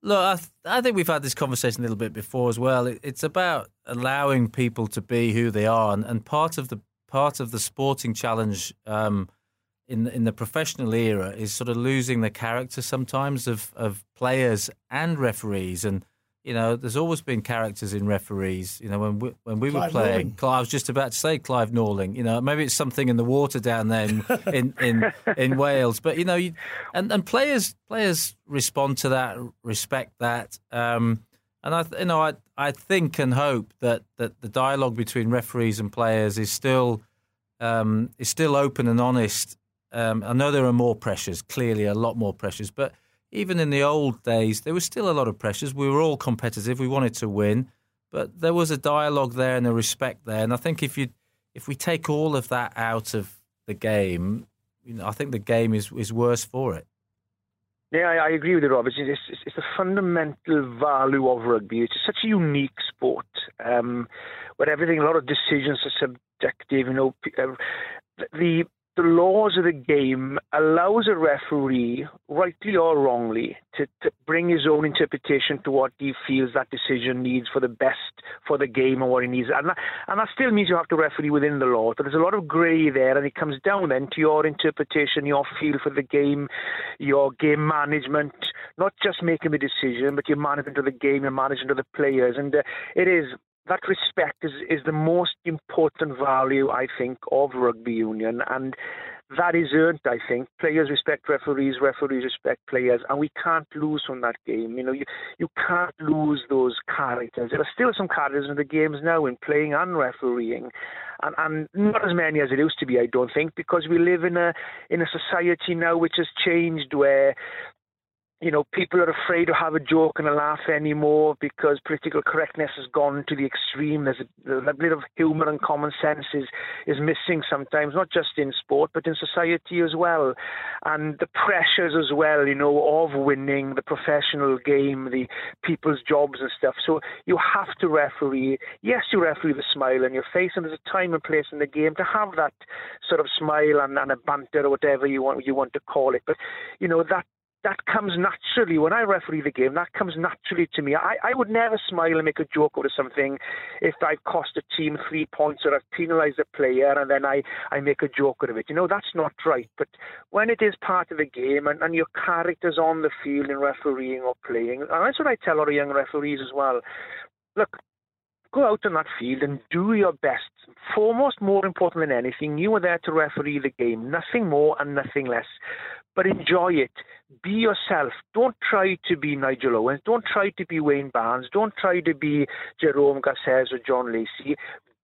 Look, I, th- I think we've had this conversation a little bit before as well. It, it's about allowing people to be who they are, and, and part of the part of the sporting challenge um, in in the professional era is sort of losing the character sometimes of of players and referees and you know, there's always been characters in referees. You know, when we, when we were playing, I was just about to say Clive Norling. You know, maybe it's something in the water down there in in, in, in Wales, but you know, you, and and players players respond to that, respect that, um, and I you know I I think and hope that that the dialogue between referees and players is still um, is still open and honest. Um, I know there are more pressures, clearly a lot more pressures, but even in the old days, there was still a lot of pressures. We were all competitive. We wanted to win, but there was a dialogue there and a respect there. And I think if you if we take all of that out of the game, you know, I think the game is is worse for it. Yeah, I, I agree with you, Rob. It's, it's, it's, the fundamental value of rugby. It's such a unique sport um, where everything, a lot of decisions are subjective. You know, uh, the the laws of the game allows a referee, rightly or wrongly, to, to, bring his own interpretation to what he feels that decision needs for the best for the game and what he needs. And that, and that still means you have to referee within the law. But there's a lot of grey there, and it comes down then to your interpretation, your feel for the game, your game management, not just making the decision, but your management of the game, your management of the players. And uh, it is that respect is, is the most important value, I think, of rugby union. And that is earned, I think. Players respect referees, referees respect players, and we can't lose from that game. You know, you, you can't lose those characters. There are still some characters in the games now in playing and refereeing, and, and not as many as it used to be, I don't think, because we live in a in a society now which has changed where you know, people are afraid to have a joke and a laugh anymore because political correctness has gone to the extreme. There's a, a bit of humour and common sense is, is missing sometimes, not just in sport, but in society as well. And the pressures as well, you know, of winning the professional game, the people's jobs and stuff. So you have to referee. Yes, you referee the smile on your face, and there's a time and place in the game to have that sort of smile and, and a banter or whatever you want you want to call it. But you know that that comes naturally when I referee the game. That comes naturally to me. I, I would never smile and make a joke out of something if I've cost a team three points or I've penalised a player and then I, I make a joke out of it. You know, that's not right. But when it is part of the game and, and your character's on the field in refereeing or playing, and that's what I tell our young referees as well. Look, go out on that field and do your best. Foremost, more important than anything, you are there to referee the game, nothing more and nothing less but enjoy it. Be yourself. Don't try to be Nigel Owens. Don't try to be Wayne Barnes. Don't try to be Jerome Garces or John Lacey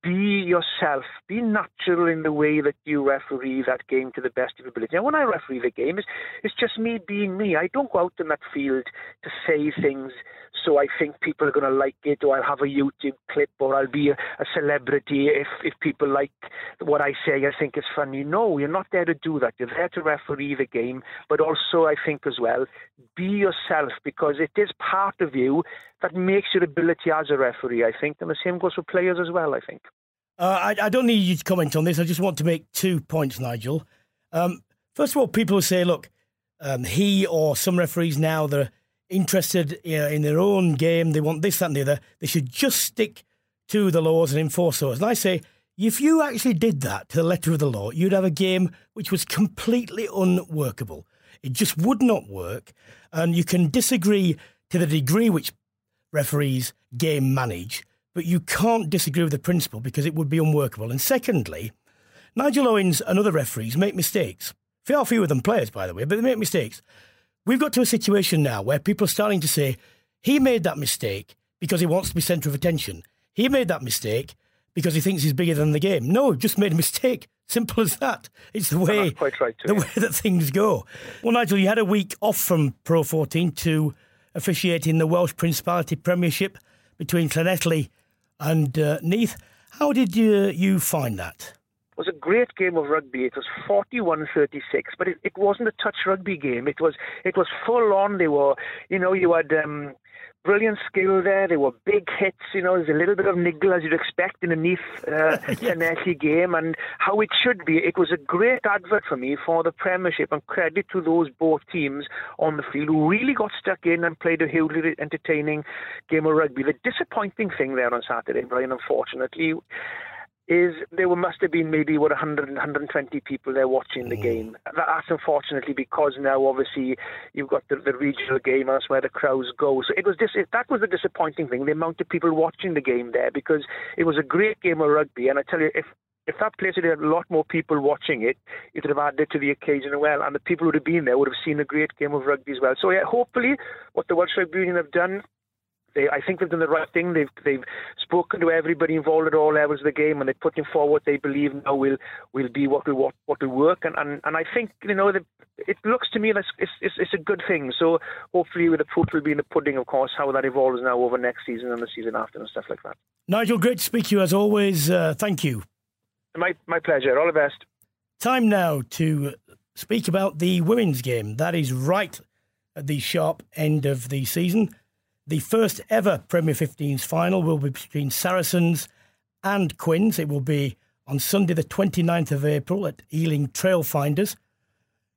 be yourself. Be natural in the way that you referee that game to the best of your ability. And when I referee the game, it's, it's just me being me. I don't go out in that field to say things so I think people are going to like it, or I'll have a YouTube clip, or I'll be a, a celebrity if, if people like what I say. I think it's funny. No, you're not there to do that. You're there to referee the game, but also I think as well, be yourself because it is part of you that makes your ability as a referee. I think, and the same goes for players as well. I think. Uh, I, I, don't need you to comment on this. I just want to make two points, Nigel. Um, first of all, people say, look, um, he or some referees now they're interested you know, in their own game, they want this, that, and the other. They should just stick to the laws and enforce those. And I say, if you actually did that to the letter of the law, you'd have a game which was completely unworkable. It just would not work. And you can disagree to the degree which referees game manage but you can't disagree with the principle because it would be unworkable. And secondly, Nigel Owens and other referees make mistakes. Far fewer than players, by the way, but they make mistakes. We've got to a situation now where people are starting to say he made that mistake because he wants to be centre of attention. He made that mistake because he thinks he's bigger than the game. No, just made a mistake. Simple as that. It's the way right the way that things go. Well, Nigel, you had a week off from Pro 14 to officiate in the Welsh Principality Premiership between Llanelli and uh, Neath, how did you, you find that? It was a great game of rugby. It was 41-36, but it, it wasn't a touch rugby game. It was it was full on. They were, you know, you had um, brilliant skill there. There were big hits. You know, there's a little bit of niggle as you'd expect in a Neath uh, yes. game, and how it should be. It was a great advert for me for the Premiership, and credit to those both teams on the field who really got stuck in and played a hugely entertaining game of rugby. The disappointing thing there on Saturday, Brian, unfortunately, is there must have been maybe what 100 120 people there watching the mm. game. That's unfortunately because now obviously you've got the, the regional game. That's where the crowds go. So it was this. That was the disappointing thing. The amount of people watching the game there because it was a great game of rugby. And I tell you, if if that place had had a lot more people watching it, it would have added to the occasion as well. And the people who would have been there would have seen a great game of rugby as well. So yeah, hopefully, what the Welsh Rugby Union have done they, I think they've done the right thing. They've they've spoken to everybody involved at all levels of the game, and they're putting forward what they believe now will will be what will what, what will work. And, and and I think you know the, it looks to me like it's, it's it's a good thing. So hopefully, with the proof will be in the pudding, of course, how that evolves now over next season and the season after and stuff like that. Nigel, great to speak to you as always. Uh, thank you. My my pleasure. All the best. Time now to speak about the women's game. That is right at the sharp end of the season. The first ever Premier 15s final will be between Saracens and Quins. It will be on Sunday, the 29th of April at Ealing Trailfinders.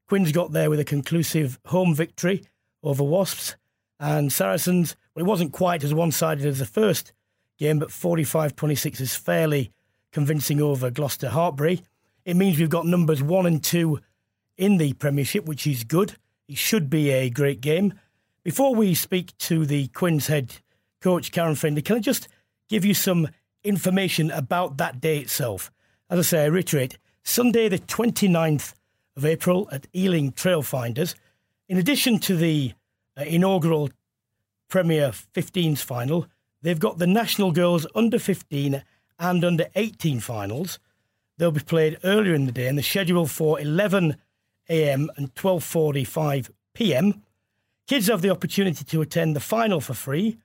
Quins got there with a conclusive home victory over Wasps, and Saracens, well, it wasn't quite as one sided as the first game, but 45 26 is fairly convincing over Gloucester Hartpury. It means we've got numbers one and two in the Premiership, which is good. It should be a great game. Before we speak to the Quins head coach, Karen Findlay, can I just give you some information about that day itself? As I say, I reiterate, Sunday, the 29th of April at Ealing Trailfinders. In addition to the uh, inaugural Premier 15s final, they've got the National Girls Under 15 and Under 18 finals. They'll be played earlier in the day, and the schedule for 11 a.m. and 12:45 p.m. Kids have the opportunity to attend the final for free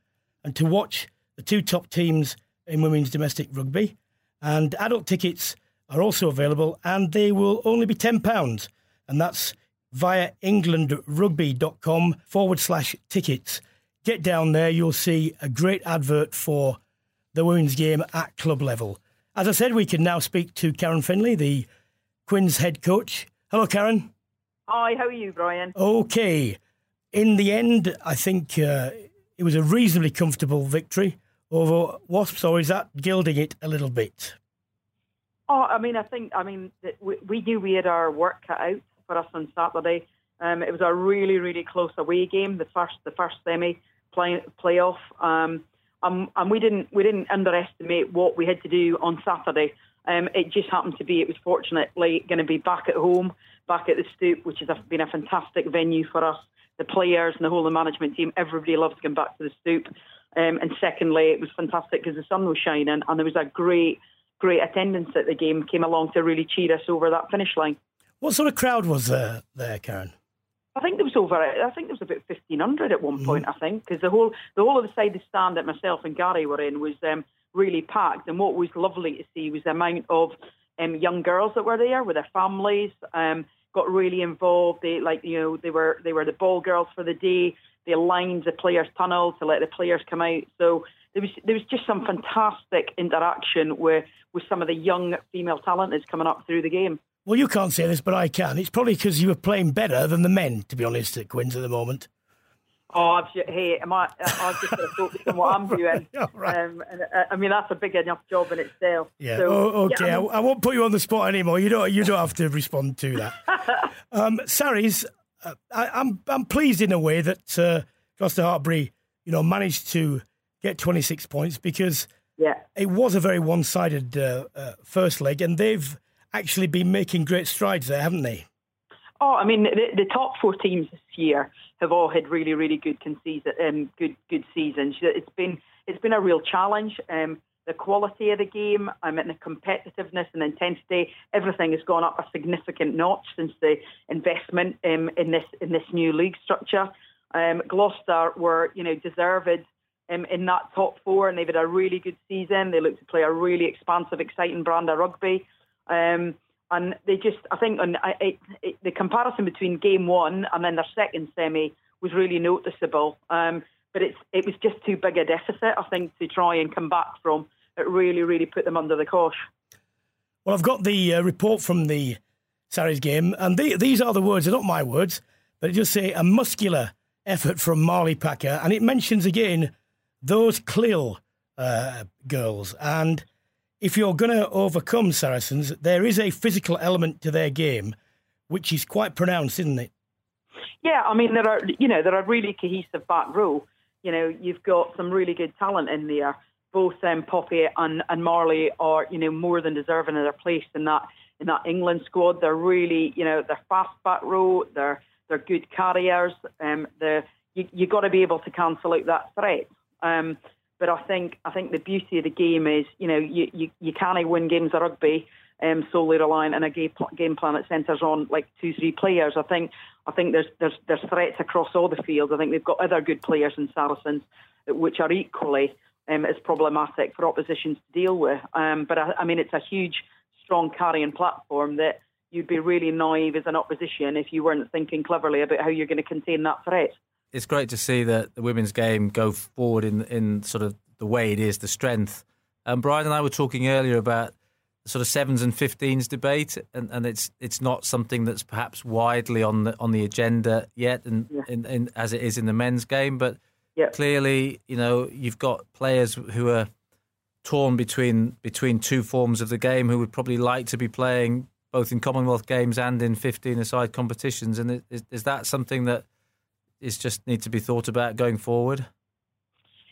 and to watch the two top teams in women's domestic rugby. And adult tickets are also available and they will only be £10. And that's via englandrugby.com forward slash tickets. Get down there, you'll see a great advert for the women's game at club level. As I said, we can now speak to Karen Findlay, the Quins head coach. Hello, Karen. Hi, how are you, Brian? Okay in the end, I think uh, it was a reasonably comfortable victory over Wasps, or is that gilding it a little bit? Oh, I mean, I think, I mean, we, we knew we had our work cut out for us on Saturday. Um, it was a really, really close away game, the first, the first semi play, playoff, um, um, and we didn't, we didn't underestimate what we had to do on Saturday. Um, it just happened to be, it was fortunately going to be back at home, back at the Stoop, which has been a fantastic venue for us the players and the whole of the management team, everybody loves to come back to the stoop. Um, and secondly, it was fantastic because the sun was shining and there was a great, great attendance at the game came along to really cheer us over that finish line. What sort of crowd was there, there Karen? I think there was over. I think there was about fifteen hundred at one mm-hmm. point. I think because the whole the whole of the side of the stand that myself and Gary were in was um, really packed. And what was lovely to see was the amount of um, young girls that were there with their families. Um, got really involved. They like you know they were they were the ball girls for the day. They aligned the players' tunnel to let the players come out. So there was there was just some fantastic interaction with with some of the young female talent that's coming up through the game. Well, you can't say this, but I can. It's probably because you were playing better than the men, to be honest, at Quins at the moment. Oh, I've just, hey, am I? I've just got to focus on what I'm doing. right. um, and uh, I mean, that's a big enough job in itself. Yeah. So, oh, okay. Yeah, I, mean, I, won't put you on the spot anymore. You don't. You don't have to respond to that. um, Sarries, uh, I, am I'm, I'm pleased in a way that uh, Gloucester Hartpury, you know, managed to get 26 points because yeah. it was a very one-sided uh, uh, first leg, and they've actually been making great strides there, haven't they? Oh, I mean, the, the top four teams this year have all had really, really good season, um, good good seasons. It's been it's been a real challenge. Um, the quality of the game, the competitiveness and intensity, everything has gone up a significant notch since the investment um, in this in this new league structure. Um, Gloucester were, you know, deserved um, in that top four, and they've had a really good season. They look to play a really expansive, exciting brand of rugby. Um, and they just, I think, on it, it, the comparison between game one and then their second semi was really noticeable. Um, but it's it was just too big a deficit, I think, to try and come back from. It really, really put them under the cosh. Well, I've got the uh, report from the Sarries game, and they, these are the words, they're not my words, but it just say a muscular effort from Marley Packer, and it mentions again those Cleall uh, girls. And if you're going to overcome Saracens, there is a physical element to their game, which is quite pronounced, isn't it? Yeah, I mean there are you know there are really cohesive back row. You know you've got some really good talent in there. Both um, Poppy and, and Marley are you know more than deserving of their place in that in that England squad. They're really you know they're fast back row. They're they're good carriers. Um, the you you got to be able to cancel out that threat. Um, but I think I think the beauty of the game is you know you you, you can't win games of rugby um, solely reliant on a game, game plan that centres on like two, three players. I think I think there's there's there's threats across all the fields. I think they've got other good players in Saracens, which are equally um, as problematic for oppositions to deal with. Um, but I, I mean, it's a huge, strong carrying platform that you'd be really naive as an opposition if you weren't thinking cleverly about how you're going to contain that threat. It's great to see that the women's game go forward in in sort of the way it is, the strength. And Brian and I were talking earlier about sort of sevens and fifteens debate, and, and it's it's not something that's perhaps widely on the on the agenda yet, and yeah. in, in, as it is in the men's game. But yeah. clearly, you know, you've got players who are torn between between two forms of the game, who would probably like to be playing both in Commonwealth games and in fifteen-a-side competitions. And is, is that something that is just need to be thought about going forward?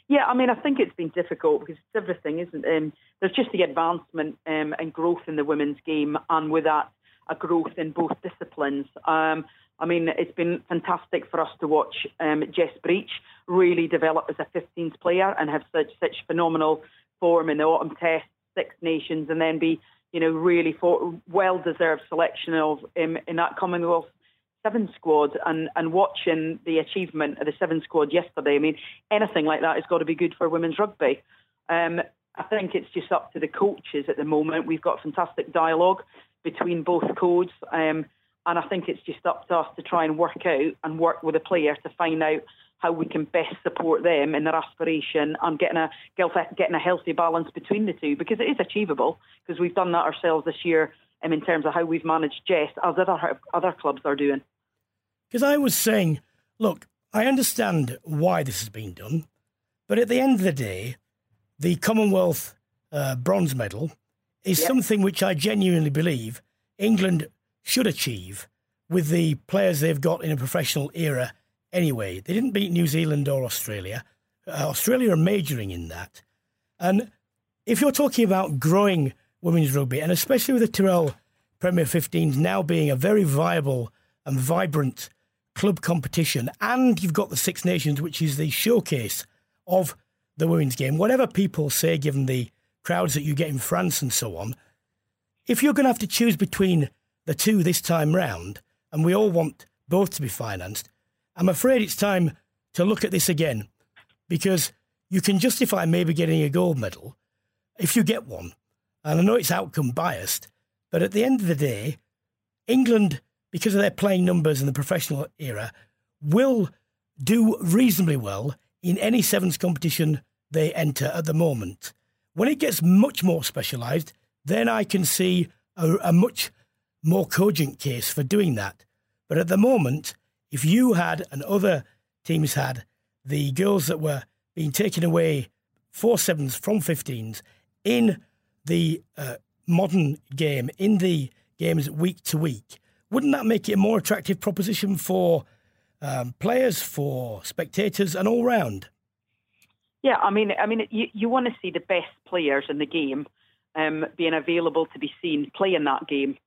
Yeah, I mean, I think it's been difficult because it's everything, isn't it? Um, there's just the advancement um, and growth in the women's game, and with that, a growth in both disciplines. Um, I mean, it's been fantastic for us to watch um, Jess Breach really develop as a 15s player and have such such phenomenal form in the autumn test, Six Nations, and then be, you know, really for well-deserved selection of um, in that Commonwealth seven squad and, and watching the achievement of the seven squad yesterday, I mean, anything like that has got to be good for women's rugby. Um, I think it's just up to the coaches at the moment. We've got fantastic dialogue between both codes. Um, and I think it's just up to us to try and work out and work with a player to find out how we can best support them in their aspiration and getting a getting a healthy balance between the two because it is achievable because we've done that ourselves this year um, in terms of how we've managed Jess as other other clubs are doing. Because I was saying, look, I understand why this has been done, but at the end of the day, the Commonwealth uh, bronze medal is yep. something which I genuinely believe England should achieve with the players they've got in a professional era anyway. They didn't beat New Zealand or Australia. Uh, Australia are majoring in that. And if you're talking about growing women's rugby, and especially with the Tyrrell Premier 15s now being a very viable and vibrant club competition, and you've got the Six Nations, which is the showcase of the women's game. Whatever people say, given the crowds that you get in France and so on, if you're going to have to choose between the two this time round, and we all want both to be financed, I'm afraid it's time to look at this again because you can justify maybe getting a gold medal if you get one. And I know it's outcome biased, but at the end of the day, England because of their playing numbers in the professional era, will do reasonably well in any sevens competition they enter at the moment. When it gets much more specialised, then I can see a, a, much more cogent case for doing that. But at the moment, if you had and other teams had the girls that were being taken away four sevens from 15s in the uh, modern game, in the games week to week, wouldn't that make it a more attractive proposition for um, players, for spectators, and all round? Yeah, I mean, I mean, you, you want to see the best players in the game um, being available to be seen playing that game.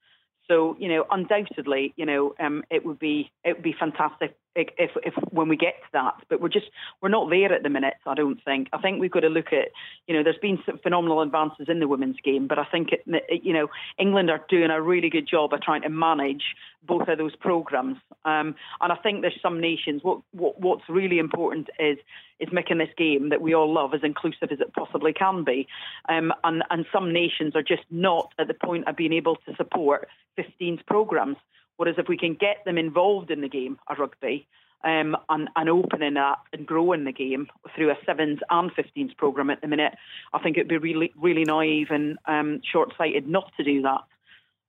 So you know, undoubtedly, you know, um, it would be it would be fantastic if, if when we get to that. But we're just we're not there at the minute. I don't think. I think we've got to look at you know, there's been some phenomenal advances in the women's game, but I think it, it, you know, England are doing a really good job of trying to manage both of those programs. Um, and I think there's some nations. What, what what's really important is is making this game that we all love as inclusive as it possibly can be. Um, and and some nations are just not at the point of being able to support 15s programs. Whereas if we can get them involved in the game of rugby, um, and, and opening up and growing the game through a sevens and 15s program at the minute, I think it'd be really, really naive and um, short sighted not to do that.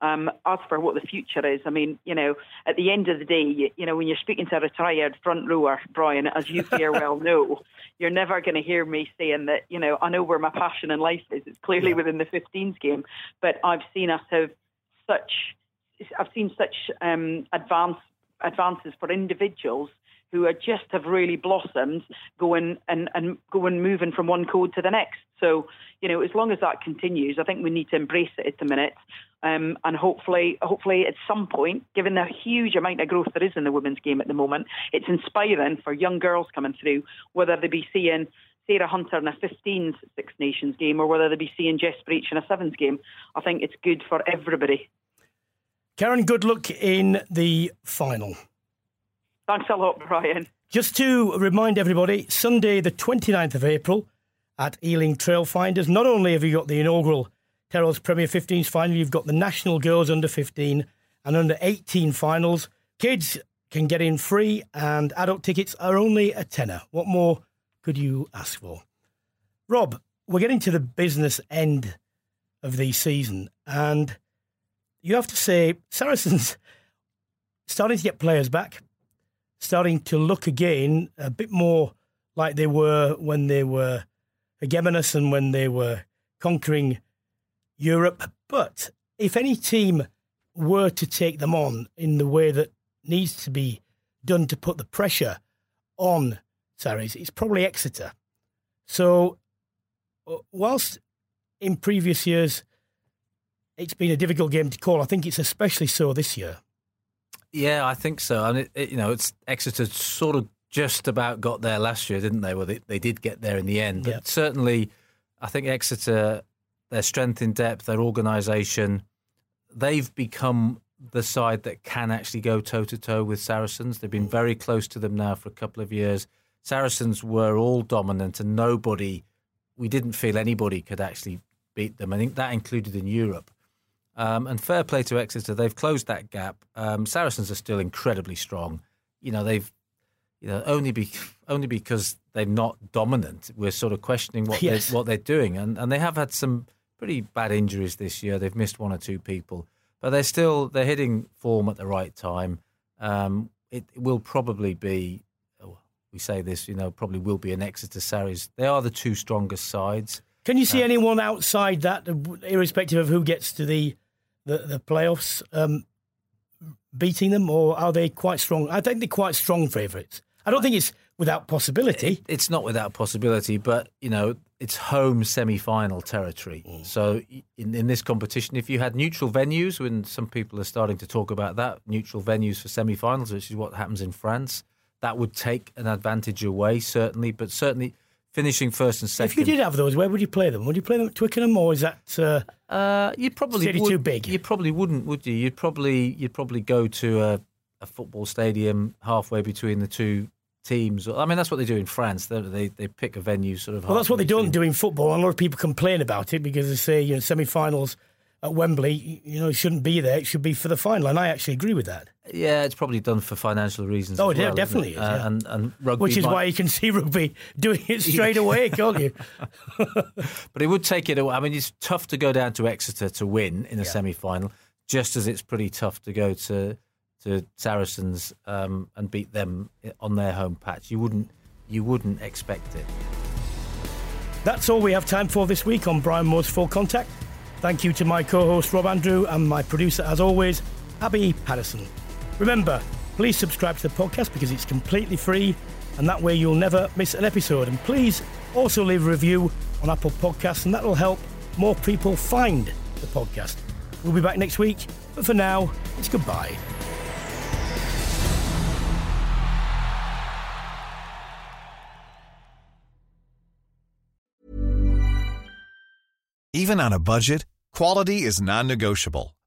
Um, as for what the future is, I mean, you know, at the end of the day, you, you know, when you're speaking to a retired front rower, Brian, as you very well know, you're never going to hear me saying that, you know, I know where my passion in life is. It's clearly yeah. within the 15s game, but I've seen us have such, I've seen such um, advance, advances for individuals who are just have really blossomed going and, and going moving from one code to the next. So, you know, as long as that continues, I think we need to embrace it at the minute. Um, and hopefully, hopefully at some point, given the huge amount of growth there is in the women's game at the moment, it's inspiring for young girls coming through, whether they be seeing Sarah Hunter in a 15s Six Nations game or whether they be seeing Jess Breach in a sevens game. I think it's good for everybody. Karen, good luck in the final. Thanks a lot, Brian. Just to remind everybody, Sunday, the 29th of April at Ealing Trailfinders, not only have you got the inaugural Tyrrells Premier 15s final, you've got the National Girls Under 15 and Under 18 finals. Kids can get in free, and adult tickets are only a tenner. What more could you ask for? Rob, we're getting to the business end of the season, and you have to say Saracens starting to get players back starting to look again a bit more like they were when they were hegemonious and when they were conquering Europe. But if any team were to take them on in the way that needs to be done to put the pressure on Sarries, it's probably Exeter. So, uh, whilst in previous years it's been a difficult game to call, I think it's especially so this year. Yeah, I think so. And it, it, you know, it's Exeter sort of just about got there last year, didn't they? Well, they, they did get there in the end. But certainly, I think Exeter, their strength in depth, their organisation, they've become the side that can actually go toe to toe with Saracens. They've been very close to them now for a couple of years. Saracens were all dominant, and nobody, we didn't feel anybody could actually beat them. I think that included in Europe. Um, and fair play to Exeter, they've closed that gap. Um, Saracens are still incredibly strong. You know, they've, you know, only be only because they're not dominant. We're sort of questioning what yes. they're, what they're doing, and and they have had some pretty bad injuries this year. They've missed one or two people, but they're still they're hitting form at the right time. Um, it, will probably be. Oh, we say this, you know, probably will be an Exeter Sarries. They are the two strongest sides. Can you see uh, anyone outside that, irrespective of who gets to the the, the playoffs, um, beating them, or are they quite strong? I think they're quite strong favourites. I don't think it's without possibility. It, it's not without possibility, but you know it's home semi-final territory. Mm. So in, in this competition, if you had neutral venues, when some people are starting to talk about that, neutral venues for semi-finals, which is what happens in France, that would take an advantage away certainly. But certainly finishing first and second. If you did have those, where would you play them? Would you play them at Twickenham, or is that uh, uh, you probably city would, too big? You probably wouldn't, would you? You'd probably you'd probably go to a, a football stadium halfway between the two teams. I mean, that's what they do in France. They they, they pick a venue sort of. Well, that's what they don't do in football. And a lot of people complain about it because they say you know semi-finals at Wembley, you know, shouldn't be there. It should be for the final, and I actually agree with that. Yeah, it's probably done for financial reasons. Oh, yeah, well, definitely is. Uh, and, and rugby, which is might... why you can see rugby doing it straight away, can't you? but it would take it away. I mean, it's tough to go down to Exeter to win in a yeah. semi-final, just as it's pretty tough to go to to Saracens um, and beat them on their home patch. You wouldn't you wouldn't expect it. That's all we have time for this week on Brian Moore's Full Contact. Thank you to my co host Rob Andrew and my producer, as always, Abby Patterson. Remember, please subscribe to the podcast because it's completely free and that way you'll never miss an episode. And please also leave a review on Apple Podcasts and that will help more people find the podcast. We'll be back next week, but for now, it's goodbye. Even on a budget, quality is non-negotiable.